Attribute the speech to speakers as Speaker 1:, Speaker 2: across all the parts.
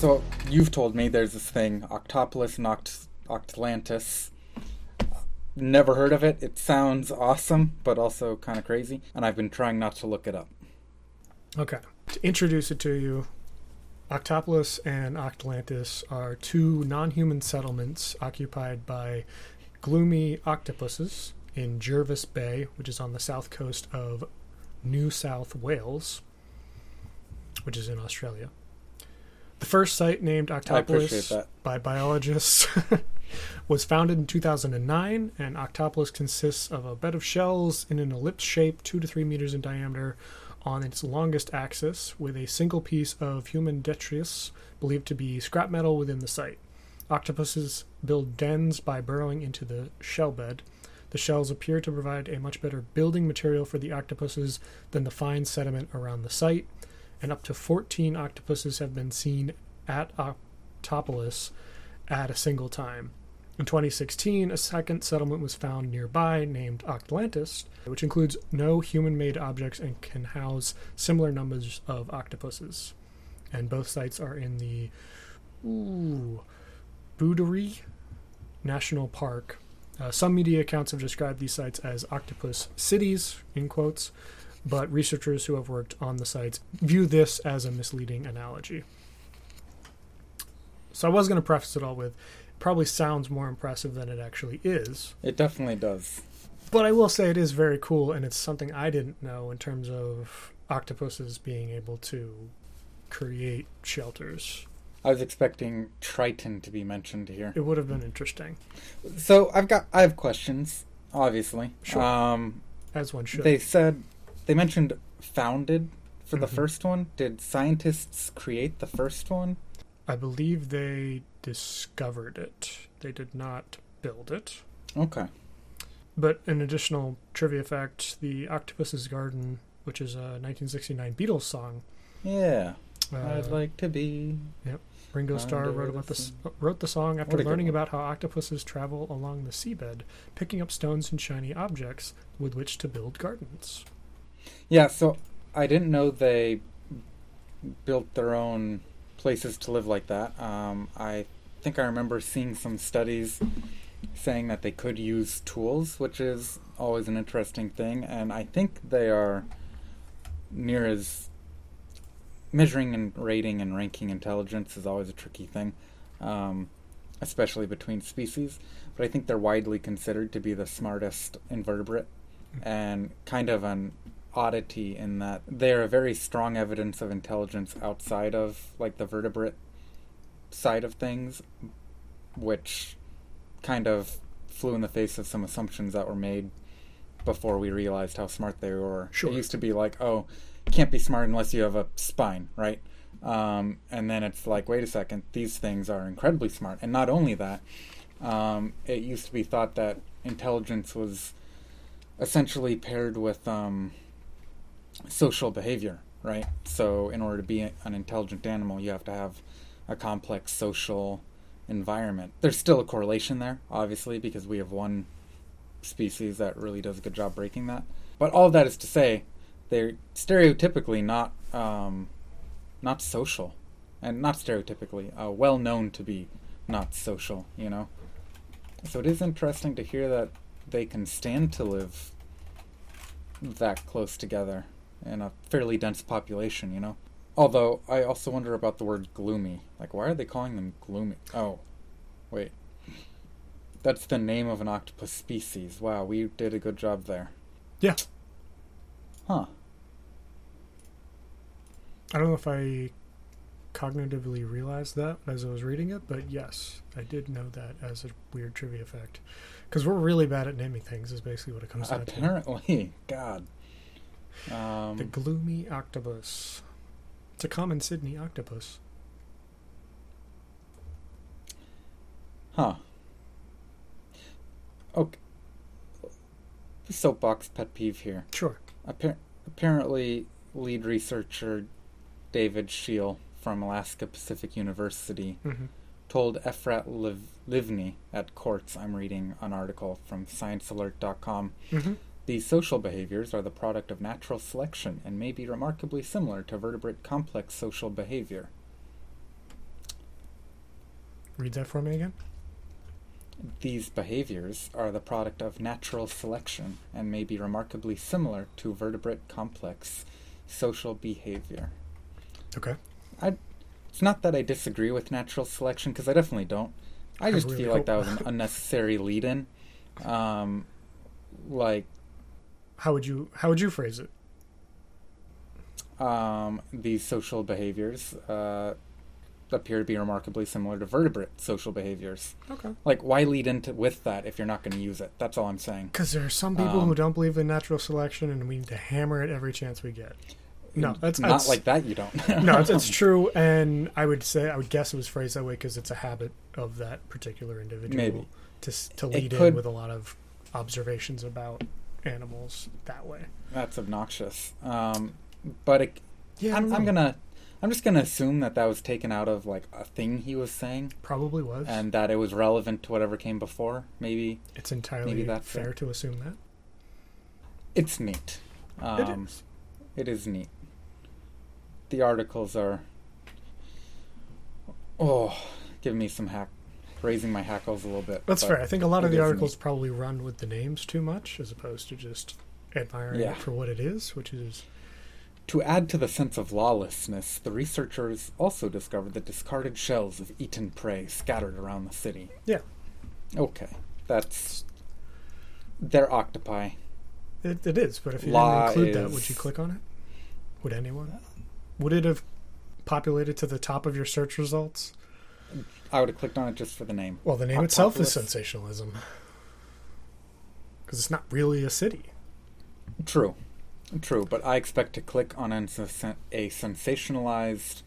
Speaker 1: So you've told me there's this thing, Octopolis noct- octlantis. Never heard of it. It sounds awesome, but also kind of crazy, and I've been trying not to look it up.
Speaker 2: Okay. To introduce it to you, Octopolis and Octlantis are two non human settlements occupied by gloomy octopuses in Jervis Bay, which is on the south coast of New South Wales, which is in Australia. The first site named Octopolis by biologists was founded in 2009, and Octopolis consists of a bed of shells in an ellipse shape, two to three meters in diameter, on its longest axis, with a single piece of human detritus believed to be scrap metal within the site. Octopuses build dens by burrowing into the shell bed. The shells appear to provide a much better building material for the octopuses than the fine sediment around the site, and up to 14 octopuses have been seen at Octopolis at a single time. In 2016, a second settlement was found nearby named Octlantis, which includes no human made objects and can house similar numbers of octopuses. And both sites are in the ooh, Booderee National Park. Uh, some media accounts have described these sites as octopus cities, in quotes, but researchers who have worked on the sites view this as a misleading analogy. So I was going to preface it all with probably sounds more impressive than it actually is.
Speaker 1: It definitely does.
Speaker 2: But I will say it is very cool, and it's something I didn't know in terms of octopuses being able to create shelters.
Speaker 1: I was expecting Triton to be mentioned here.
Speaker 2: It would have been interesting,
Speaker 1: So I've got I have questions, obviously.
Speaker 2: Sure.
Speaker 1: Um,
Speaker 2: as one should.
Speaker 1: they said they mentioned founded for the
Speaker 2: Mhm.
Speaker 1: first one. Did scientists create the first one?
Speaker 2: I believe they discovered it. They did not build it.
Speaker 1: Okay.
Speaker 2: But an additional trivia fact the Octopus's Garden, which is a 1969 Beatles song,
Speaker 1: Yeah.
Speaker 2: uh,
Speaker 1: I'd like to be. Yep.
Speaker 2: Ringo Starr wrote
Speaker 1: the
Speaker 2: about this wrote the song after
Speaker 1: What a good
Speaker 2: learning about how octopuses travel along the seabed, picking up stones and shiny objects with which to build gardens.
Speaker 1: Yeah. So I didn't know they built their own places to live like that. Um, I think I remember seeing some studies saying that they could use tools, which is always an interesting thing. And I think they are near as measuring and rating and ranking intelligence is always a tricky thing, um, especially between species. But I think they're widely considered to be the smartest invertebrate and kind of an oddity in that they're a very strong evidence of intelligence outside of like the vertebrate side of things, which kind of flew in the face of some assumptions that were made before we realized how smart they were.
Speaker 2: Sure.
Speaker 1: It used to be like, oh, you can't be smart unless you have a spine, right? Um, and then it's like, wait a second, these things are incredibly smart. And not only that, um, it used to be thought that intelligence was essentially paired with um, social behavior, right? So, in order to be an intelligent animal, you have to have a complex social environment. There's still a correlation there, obviously, because we have one species that really does a good job breaking that. But all that is to say, they're stereotypically not um, not social, and not stereotypically, uh, well known to be not social. You know, so it is interesting to hear that they can stand to live that close together in a fairly dense population. You know, although I also wonder about the word gloomy. Like, why are they calling them gloomy? Oh, wait. That's the name of an octopus species. Wow, we did a good job there.
Speaker 2: Yeah.
Speaker 1: Huh.
Speaker 2: I don't know if I cognitively realized that as I was reading it, but yes, I did know that as a weird trivia fact. Because we're really bad at naming things, is basically what it comes down to.
Speaker 1: Apparently, God. Um,
Speaker 2: The gloomy octopus. It's a common Sydney octopus.
Speaker 1: huh. Okay. Soapbox pet peeve here.
Speaker 2: Sure.
Speaker 1: Appar- apparently, lead researcher David Scheel from Alaska Pacific University
Speaker 2: hmm
Speaker 1: told Efrat Liv- Livni at Quartz, I'm reading an article from ScienceAlert.com,
Speaker 2: hmm
Speaker 1: these social behaviors are the product of natural selection and may be remarkably similar to vertebrate complex social behavior.
Speaker 2: Read that for me again.
Speaker 1: These behaviors are the product of natural selection and may be remarkably similar to vertebrate complex social behavior.
Speaker 2: Okay.
Speaker 1: I, It's not that I disagree with natural selection, because I definitely don't. I
Speaker 2: I
Speaker 1: just
Speaker 2: really
Speaker 1: feel like that was an unnecessary lead in. Um, like,
Speaker 2: How would you how would you phrase it?
Speaker 1: um, these social behaviors uh, appear to be remarkably similar to vertebrate social behaviors.
Speaker 2: Okay.
Speaker 1: Like, why lead into with that if you're not going to use it? That's all I'm saying.
Speaker 2: Because there are some people
Speaker 1: Um,
Speaker 2: who don't believe in natural selection, and we need to hammer it every chance we get. No, that's
Speaker 1: not
Speaker 2: that's-
Speaker 1: like that. You don't.
Speaker 2: no, it's, it's true, and I would say I would guess it was phrased that way because it's a habit of that particular individual
Speaker 1: Maybe.
Speaker 2: to to lead in with a lot of observations about animals that way.
Speaker 1: That's obnoxious. Um, but it,
Speaker 2: Yeah, I
Speaker 1: I'm, I'm gonna, I'm just gonna assume that that was taken out of like a thing he was saying,
Speaker 2: probably was,
Speaker 1: and that it was relevant to whatever came before. Maybe
Speaker 2: it's entirely
Speaker 1: maybe that's
Speaker 2: fair
Speaker 1: it.
Speaker 2: to assume that.
Speaker 1: it's neat. Um,
Speaker 2: it is.
Speaker 1: It is neat. The articles are, oh, give me some hack, raising my hackles a little bit.
Speaker 2: That's fair. I think a lot of the articles
Speaker 1: neat.
Speaker 2: probably run with the names too much, as opposed to just admiring
Speaker 1: Yeah.
Speaker 2: it for what it is, which is
Speaker 1: To add to the sense of lawlessness, the researchers also discovered the discarded shells of eaten prey scattered around the city.
Speaker 2: Yeah.
Speaker 1: Okay, that's they're octopi.
Speaker 2: it, it is. But if you
Speaker 1: Law
Speaker 2: didn't include that, would you click on it? Would anyone? Would it have populated to the top of your search results?
Speaker 1: I would have clicked on it just for the name.
Speaker 2: Well, the name itself is sensationalism. Because it's not really a city.
Speaker 1: True, true. But I expect to click on a, sens- a sensationalized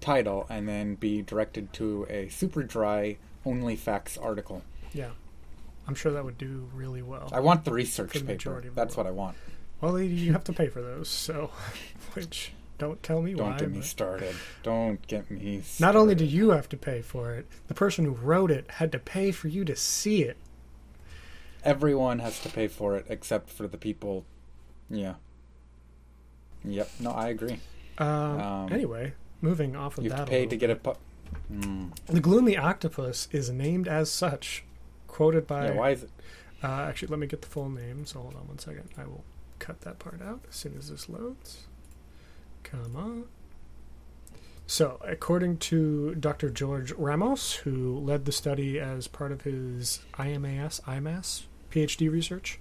Speaker 1: title and then be directed to a super dry only facts article.
Speaker 2: Yeah. I'm sure that would do really well.
Speaker 1: I want the research
Speaker 2: For the
Speaker 1: paper.
Speaker 2: majority of
Speaker 1: That's what I want.
Speaker 2: Well, you have to pay for those, so. Which, don't tell me why.
Speaker 1: Don't get me started. Don't get me. Started.
Speaker 2: Not only do you have to pay for it, the person who wrote it had to pay for you to see it.
Speaker 1: everyone has to pay for it except for the people. Yeah. Yep. No, I agree.
Speaker 2: Um,
Speaker 1: Um,
Speaker 2: anyway, moving off of
Speaker 1: You
Speaker 2: that. a
Speaker 1: pay to get a. Pu- mm.
Speaker 2: The gloomy octopus is named as such, quoted by.
Speaker 1: Yeah. Why is it?
Speaker 2: Uh, actually, let me get the full name. So hold on one second. I will cut that part out as soon as this loads. Come on. So, according to Dr. George Ramos, who led the study as part of his IMAS, IMAS PhD research,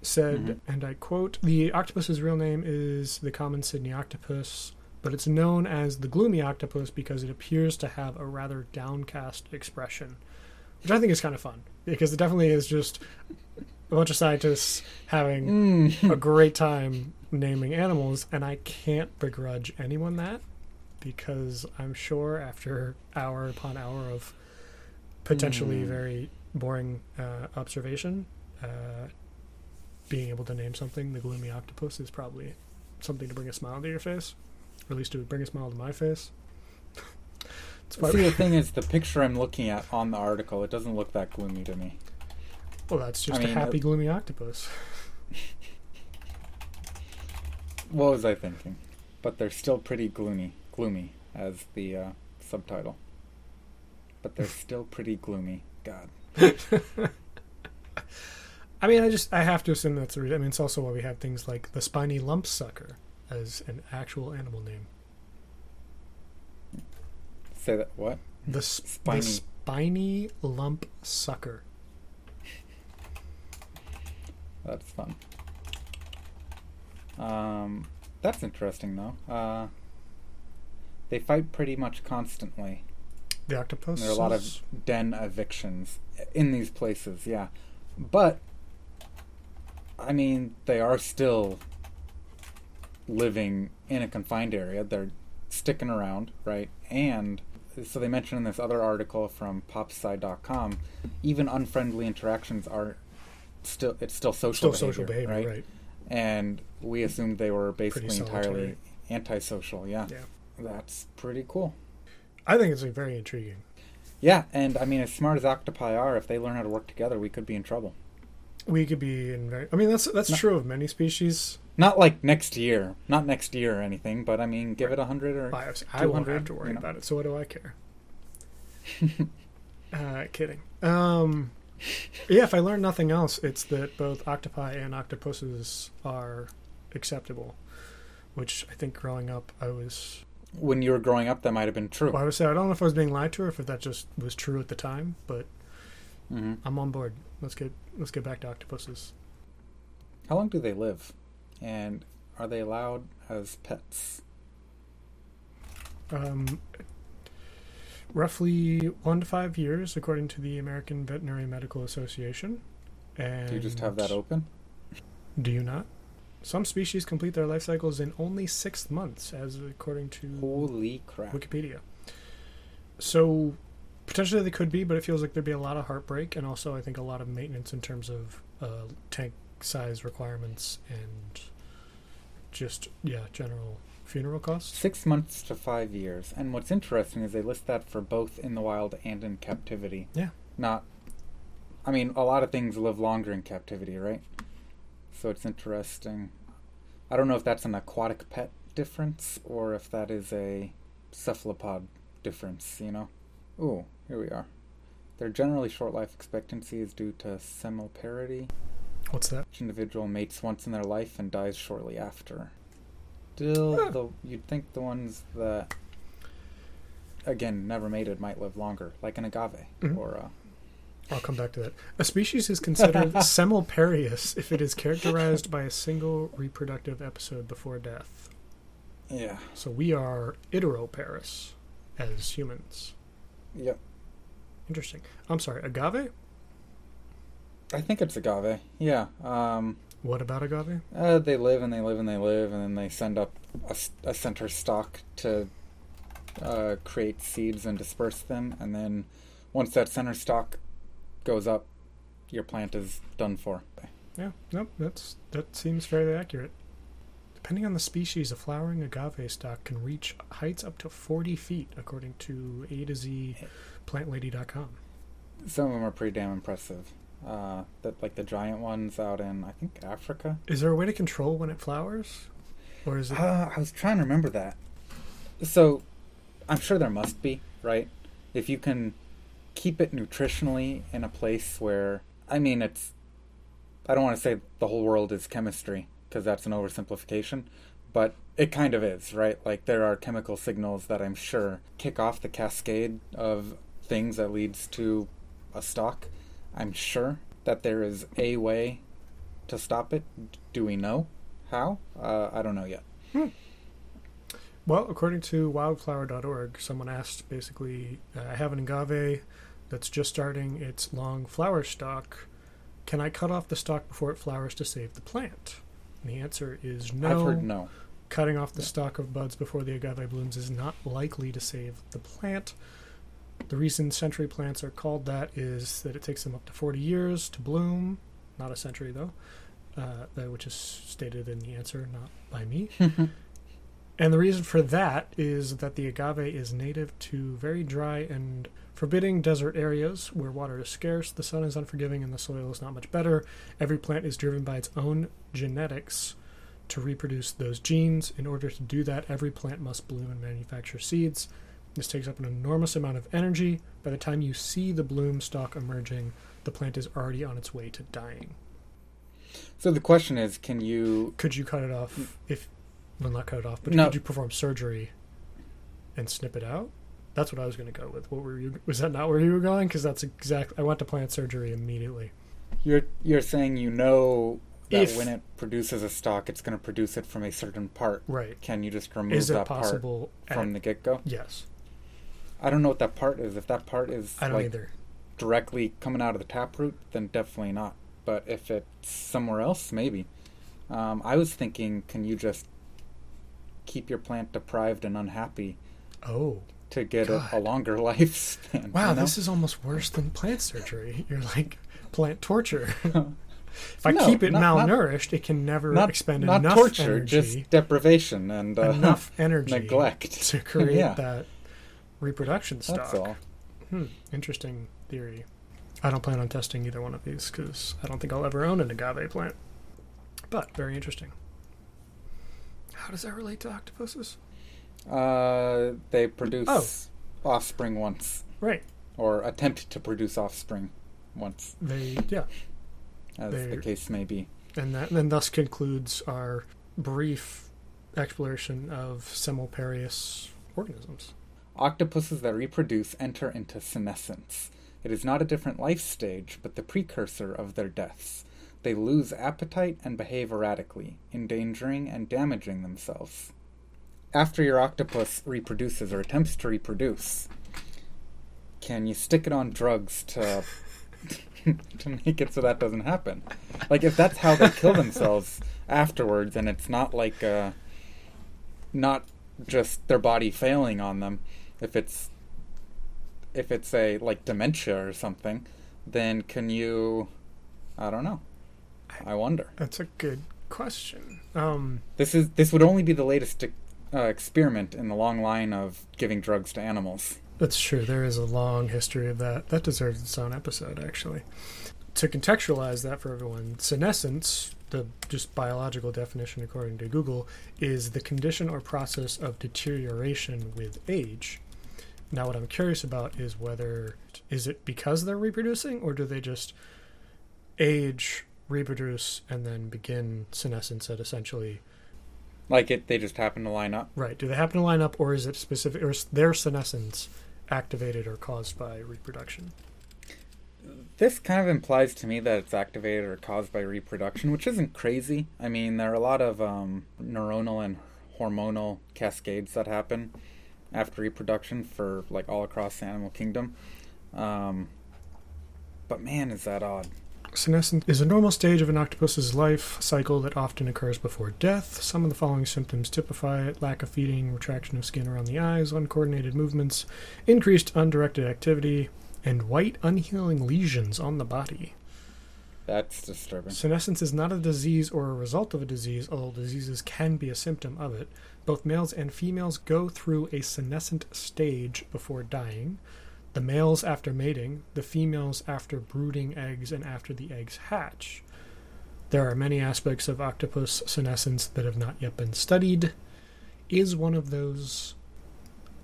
Speaker 2: said,
Speaker 1: Mhm.
Speaker 2: and I quote, the octopus's real name is the common Sydney octopus, but it's known as the gloomy octopus because it appears to have a rather downcast expression, which I think is kind of fun because it definitely is just a bunch of scientists having
Speaker 1: Mm.
Speaker 2: a great time naming animals, and I can't begrudge anyone that because I'm sure after hour upon hour of potentially
Speaker 1: Mm.
Speaker 2: very boring uh, observation, uh, being able to name something the gloomy octopus is probably something to bring a smile to your face, or at least to bring a smile to my face.
Speaker 1: See, the thing is, the picture I'm looking at on the article, it doesn't look that gloomy to me.
Speaker 2: well, that's just
Speaker 1: I mean,
Speaker 2: a happy
Speaker 1: uh,
Speaker 2: gloomy octopus.
Speaker 1: What was I thinking? But they're still pretty gloomy, gloomy as the uh, subtitle. But they're still pretty gloomy. God.
Speaker 2: I mean, I just I have to assume that's the reason. I mean, it's also why we have things like the spiny lump sucker as an actual animal name.
Speaker 1: Say that. What?
Speaker 2: The, sp-
Speaker 1: Spiny.
Speaker 2: the spiny lump sucker.
Speaker 1: That's fun. Um, that's interesting though. Uh, they fight pretty much constantly.
Speaker 2: The octopus.
Speaker 1: There are a lot of den evictions in these places, yeah. But I mean, they are still living in a confined area. They're sticking around, right? And so they mentioned in this other article from popsci.com, even unfriendly interactions are still it's still social
Speaker 2: still
Speaker 1: behavior,
Speaker 2: social behavior,
Speaker 1: right?
Speaker 2: right?
Speaker 1: And we assumed they were basically entirely antisocial. Yeah.
Speaker 2: Yeah.
Speaker 1: That's pretty cool.
Speaker 2: I think it's very intriguing.
Speaker 1: Yeah, and I mean, as smart as octopi are, if they learn how to work together, we could be in trouble.
Speaker 2: We could be in very. I mean, that's that's
Speaker 1: No.
Speaker 2: true of many species.
Speaker 1: Not like next year, not next year or anything, but I mean, give
Speaker 2: Right.
Speaker 1: it a hundred or
Speaker 2: I, I won't have to worry
Speaker 1: you know.
Speaker 2: about it. So what do I care? uh, kidding. Um, yeah, if I learned nothing else, it's that both octopi and octopuses are acceptable. Which I think growing up, I was.
Speaker 1: When you were growing up, that might have been true.
Speaker 2: Well, I was say I don't know if I was being lied to or if that just was true at the time, but
Speaker 1: hmm
Speaker 2: I'm on board. Let's get let's get back to octopuses.
Speaker 1: How long do they live? And are they allowed as pets?
Speaker 2: Um, roughly one to five years, according to the American Veterinary Medical Association. And
Speaker 1: Do you just have that open?
Speaker 2: Do you not? Some species complete their life cycles in only six months, as according to
Speaker 1: Holy crap.
Speaker 2: Wikipedia. So potentially they could be, but it feels like there'd be a lot of heartbreak and also I think a lot of maintenance in terms of uh, tank size requirements and just yeah general funeral costs.
Speaker 1: Six months to five years. And what's interesting is they list that for both in the wild and in captivity.
Speaker 2: Yeah.
Speaker 1: Not. I mean, a lot of things live longer in captivity, right? So it's interesting. I don't know if that's an aquatic pet difference or if that is a cephalopod difference, you know? Ooh, here we are. Their generally short life expectancy is due to semelparity.
Speaker 2: What's that?
Speaker 1: Each individual mates once in their life and dies shortly after. Still, the you'd think the ones that again never mated might live longer, like an agave
Speaker 2: Mhm.
Speaker 1: or uh,
Speaker 2: I'll come back to that. A species is considered semelparous if it is characterized by a single reproductive episode before death.
Speaker 1: yeah,
Speaker 2: So we are iteroparous as humans.
Speaker 1: yep.
Speaker 2: Interesting. I'm sorry, agave?
Speaker 1: I think it's agave. Yeah. Um,
Speaker 2: What about agave?
Speaker 1: uh, they live and they live and they live, and then they send up a center stalk to uh, create seeds and disperse them, and then once that center stalk goes up, your plant is done for.
Speaker 2: Yeah, nope, that's that seems fairly accurate. Depending on the species, a flowering agave stock can reach heights up to 40 feet, according to A to Z plantlady.com.
Speaker 1: Some of them are pretty damn impressive. Uh, that like the giant ones out in I think Africa.
Speaker 2: Is there a way to control when it flowers? Or is it.
Speaker 1: Uh, I was trying to remember that. So, I'm sure there must be, right? If you can keep it nutritionally in a place where, I mean, it's. I don't want to say the whole world is chemistry because that's an oversimplification, but it kind of is, right? Like there are chemical signals that I'm sure kick off the cascade of things that leads to a stock. I'm sure that there is a way to stop it. Do we know how? Uh, I don't know yet.
Speaker 2: Well, according to wildflower.org, someone asked basically, uh, I have an agave that's just starting its long flower stalk. Can I cut off the stalk before it flowers to save the plant? And the answer is no.
Speaker 1: I've heard no.
Speaker 2: Cutting off the
Speaker 1: Yeah.
Speaker 2: stalk of buds before the agave blooms is not likely to save the plant. The reason century plants are called that is that it takes them up to 40 years to bloom. Not a century, though, uh, which is stated in the answer, not by me. And the reason for that is that the agave is native to very dry and forbidding desert areas where water is scarce, the sun is unforgiving, and the soil is not much better. Every plant is driven by its own genetics to reproduce those genes. In order to do that, every plant must bloom and manufacture seeds. This takes up an enormous amount of energy. By the time you see the bloom stalk emerging, the plant is already on its way to dying.
Speaker 1: So the question is, can you?
Speaker 2: Could you cut it off if well not cut it off, but
Speaker 1: No.
Speaker 2: could you perform surgery and snip it out? That's what I was going to go with. What were you? Was that not where you were going? Because that's exact. I went to plant surgery immediately.
Speaker 1: You're you're saying you know that
Speaker 2: If-
Speaker 1: when it produces a stock, it's going to produce it from a certain part.
Speaker 2: Right?
Speaker 1: Can you just remove
Speaker 2: Is it
Speaker 1: that part
Speaker 2: possible?
Speaker 1: from
Speaker 2: at-
Speaker 1: the get go?
Speaker 2: yes,
Speaker 1: I don't know what that part is. If that part is
Speaker 2: I don't
Speaker 1: like
Speaker 2: either.
Speaker 1: directly coming out of the taproot, then definitely not. But if it's somewhere else, maybe. Um, I was thinking, can you just keep your plant deprived and unhappy
Speaker 2: Oh,
Speaker 1: to get a, a longer lifespan?
Speaker 2: wow!
Speaker 1: you know?
Speaker 2: This is almost worse than plant surgery. You're like plant torture. if I
Speaker 1: No,
Speaker 2: keep it
Speaker 1: not- not-
Speaker 2: malnourished, it can never
Speaker 1: not
Speaker 2: expend
Speaker 1: not
Speaker 2: enough
Speaker 1: torture,
Speaker 2: energy.
Speaker 1: just deprivation and uh,
Speaker 2: enough energy
Speaker 1: neglect.
Speaker 2: to create
Speaker 1: Yeah.
Speaker 2: that reproduction stock.
Speaker 1: That's all.
Speaker 2: Hmm, interesting theory. I don't plan on testing either one of these because I don't think I'll ever own an agave plant. But very interesting. How does that relate to octopuses?
Speaker 1: Uh, they produce
Speaker 2: Oh.
Speaker 1: offspring once.
Speaker 2: Right.
Speaker 1: or attempt to produce offspring once,
Speaker 2: They yeah,
Speaker 1: as the
Speaker 2: They're-
Speaker 1: case may be.
Speaker 2: and that and thus concludes our brief exploration of semelparous organisms.
Speaker 1: Octopuses that reproduce enter into senescence. It is not a different life stage, but the precursor of their deaths. They lose appetite and behave erratically, endangering and damaging themselves. After your octopus reproduces or attempts to reproduce, can you stick it on drugs to to make it so that doesn't happen? Like if that's how they kill themselves afterwards, and it's not like uh, not just their body failing on them, if it's if it's a like dementia or something, then can you? I don't know. I wonder.
Speaker 2: That's a good question. Um,
Speaker 1: This is this would only be the latest uh, experiment in the long line of giving drugs to animals.
Speaker 2: That's true. There is a long history of that. That deserves its own episode, actually. To contextualize that for everyone, senescence, the just biological definition according to Google, is the condition or process of deterioration with age. Now, what I'm curious about is whether is it because they're reproducing, or do they just age, reproduce, and then begin senescence at essentially
Speaker 1: Like it, they just happen to line up.
Speaker 2: right? Do they happen to line up, or is it specific, or is their senescence activated or caused by reproduction?
Speaker 1: This kind of implies to me that it's activated or caused by reproduction, which isn't crazy. I mean, there are a lot of um, neuronal and hormonal cascades that happen after reproduction for like all across the animal kingdom. Um, but man, is that odd.
Speaker 2: Senescence is a normal stage of an octopus's life cycle that often occurs before death. Some of the following symptoms typify it lack of feeding, retraction of skin around the eyes, uncoordinated movements, increased undirected activity, and white unhealing lesions on the body.
Speaker 1: That's disturbing.
Speaker 2: Senescence is not a disease or a result of a disease, although diseases can be a symptom of it. Both males and females go through a senescent stage before dying. The males after mating, the females after brooding eggs and after the eggs hatch. There are many aspects of octopus senescence that have not yet been studied. Is one of those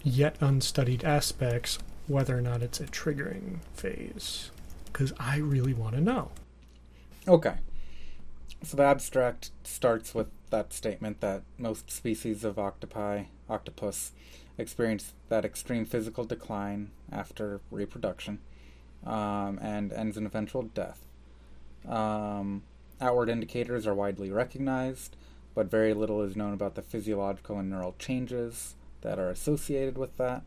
Speaker 2: yet unstudied aspects whether or not it's a triggering phase? Because I really want to know.
Speaker 1: Okay. So the abstract starts with that statement that most species of octopi, octopus, experience that extreme physical decline after reproduction um, and ends in eventual death. Um, outward indicators are widely recognized, but very little is known about the physiological and neural changes that are associated with that.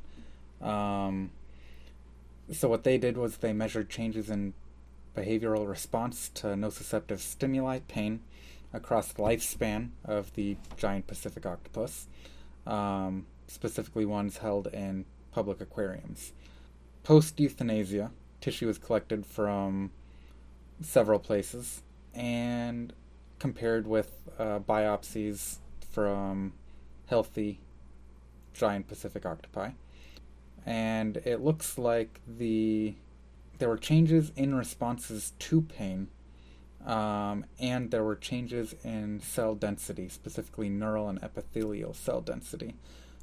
Speaker 1: Um, so, what they did was they measured changes in behavioral response to nociceptive stimuli, pain, across the lifespan of the giant Pacific octopus, um, specifically ones held in public aquariums. Post euthanasia, tissue was collected from several places and compared with uh, biopsies from healthy giant Pacific octopi. And it looks like the there were changes in responses to pain, um, and there were changes in cell density, specifically neural and epithelial cell density.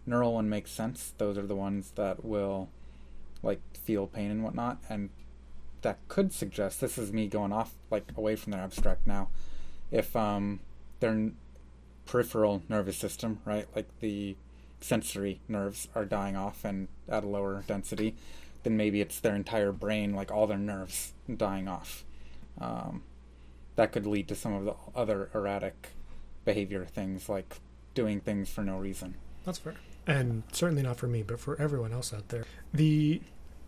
Speaker 1: Neural one makes sense; those are the ones that will, like, feel pain and whatnot, and that could suggest this is me going off like away from their abstract now. If um, their peripheral nervous system, right, like the sensory nerves, are dying off and at a lower density, then maybe it's their entire brain, like all their nerves, dying off. Um, that could lead to some of the other erratic behavior things, like doing things for no reason.
Speaker 2: That's fair. And certainly not for me, but for everyone else out there. The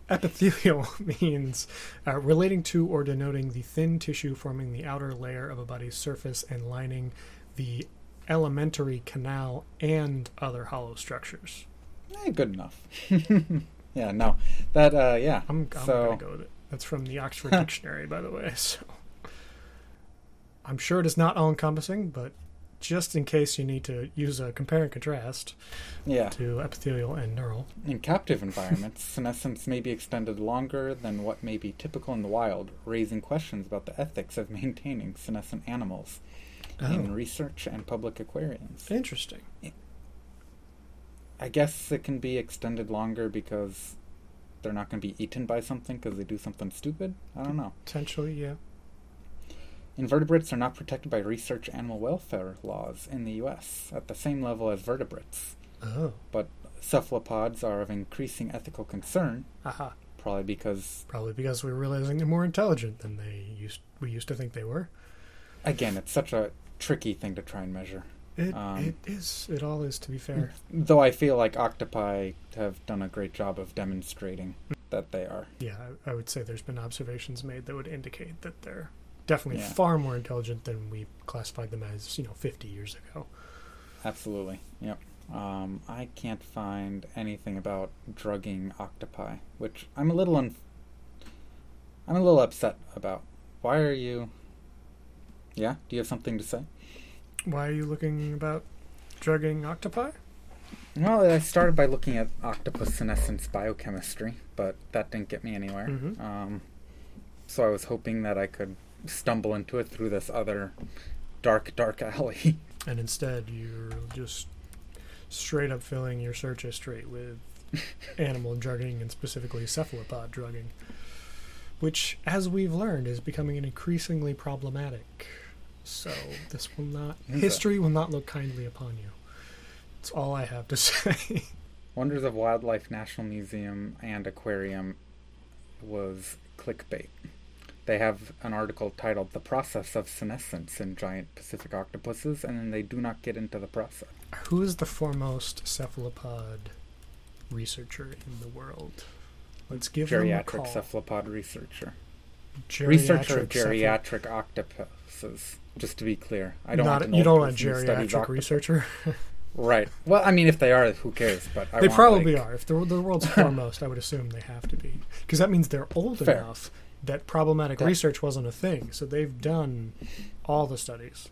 Speaker 2: epithelial means uh, relating to or denoting the thin tissue forming the outer layer of a body's surface and lining the alimentary canal and other hollow structures.
Speaker 1: Eh, good enough. yeah, no, that uh, yeah.
Speaker 2: I'm, I'm
Speaker 1: so
Speaker 2: going to go with it. That's from the Oxford Dictionary, by the way. So I'm sure it is not all encompassing, but just in case you need to use a compare and contrast
Speaker 1: yeah,
Speaker 2: to epithelial and neural.
Speaker 1: in captive environments, senescence may be extended longer than what may be typical in the wild, raising questions about the ethics of maintaining senescent animals in research and public aquariums.
Speaker 2: interesting.
Speaker 1: I guess it can be extended longer because they're not going to be eaten by something because they do something stupid. I don't know.
Speaker 2: Potentially, yeah.
Speaker 1: Invertebrates are not protected by research animal welfare laws in the U.S. at the same level as vertebrates.
Speaker 2: Oh.
Speaker 1: But cephalopods are of increasing ethical concern,
Speaker 2: Aha.
Speaker 1: probably because,
Speaker 2: Probably because we're realizing they're more intelligent than they used we used to think they were.
Speaker 1: again, it's such a tricky thing to try and measure.
Speaker 2: It
Speaker 1: Um,
Speaker 2: it is. It all is to be fair.
Speaker 1: Though I feel like octopi have done a great job of demonstrating that they are.
Speaker 2: Yeah, I, would say there's been observations made that would indicate that they're definitely
Speaker 1: Yeah.
Speaker 2: far more intelligent than we classified them as, you know, 50 years ago.
Speaker 1: Absolutely. Yep. Um, I can't find anything about drugging octopi, which I'm a little un- I'm a little upset about. Why are you? Yeah. Do you have something to say?
Speaker 2: Why are you looking about drugging octopi?
Speaker 1: Well, I started by looking at octopus senescence biochemistry, but that didn't get me anywhere.
Speaker 2: Mhm.
Speaker 1: Um, so I was hoping that I could stumble into it through this other dark, dark alley.
Speaker 2: And instead, you're just straight up filling your search history with animal drugging and specifically cephalopod drugging, which, as we've learned, is becoming increasingly problematic. So this will not history will not look kindly upon you. That's all I have to say.
Speaker 1: Wonders of Wildlife National Museum and Aquarium was clickbait. They have an article titled The Process of Senescence in Giant Pacific Octopuses, and then they do not get into the process.
Speaker 2: Who is the foremost cephalopod researcher in the world? Let's give them a
Speaker 1: Geriatric
Speaker 2: call.
Speaker 1: cephalopod researcher.
Speaker 2: Geriatric
Speaker 1: researcher of geriatric octopuses. Just to be clear, I don't
Speaker 2: Not,
Speaker 1: want
Speaker 2: you don't want geriatric researcher.
Speaker 1: Right. Well, I mean, if they are, who cares? But I
Speaker 2: they
Speaker 1: want,
Speaker 2: probably
Speaker 1: like-
Speaker 2: are. If they're the world's foremost, I would assume they have to be, because that means they're old
Speaker 1: Fair.
Speaker 2: enough that problematic
Speaker 1: That-
Speaker 2: research wasn't a thing. So they've done all the studies.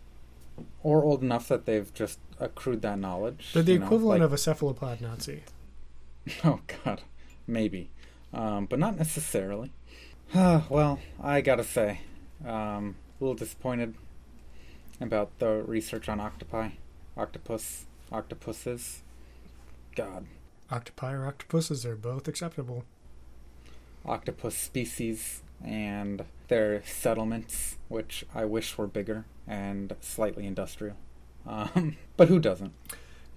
Speaker 1: or old enough that they've just accrued that knowledge.
Speaker 2: They're the
Speaker 1: you know,
Speaker 2: equivalent
Speaker 1: like-
Speaker 2: of a cephalopod Nazi.
Speaker 1: Oh God, maybe, um, but not necessarily. Well, I gotta say, um, a little disappointed about the research on octopi, octopus, octopuses. God,
Speaker 2: Octopi or octopuses are both acceptable.
Speaker 1: octopus species and their settlements, which I wish were bigger and slightly industrial. Um, but who doesn't?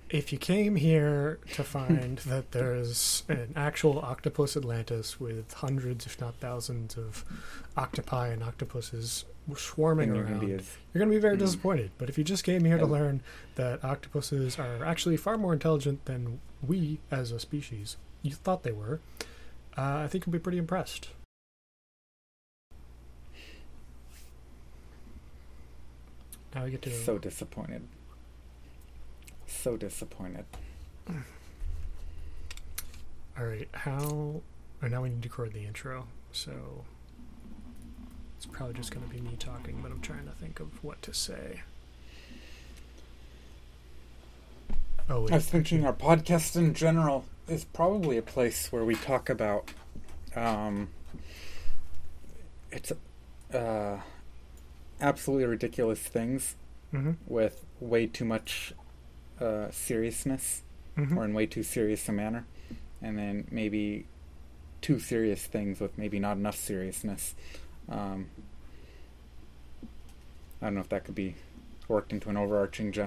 Speaker 2: If you came here to find that there's an actual octopus Atlantis with hundreds, if not thousands, of octopi and octopuses swarming around, you're going to be very
Speaker 1: Mm.
Speaker 2: disappointed. But if you just came here to learn that octopuses are actually far more intelligent than we as a species, you thought they were, uh, I think you'll be pretty impressed. Now we get to
Speaker 1: so disappointed. So disappointed.
Speaker 2: All right, how? Or now we need to record the intro, so it's probably just going to be me talking. But I'm trying to think of what to say. Oh, wait,
Speaker 1: I was thinking our podcast in general is probably a place where we talk about um, it's uh, absolutely ridiculous things
Speaker 2: Mhm,
Speaker 1: with way too much uh, seriousness
Speaker 2: mhm.
Speaker 1: or in way too serious a manner, and then maybe too serious things with maybe not enough seriousness. Um, I don't know if that could be worked into an overarching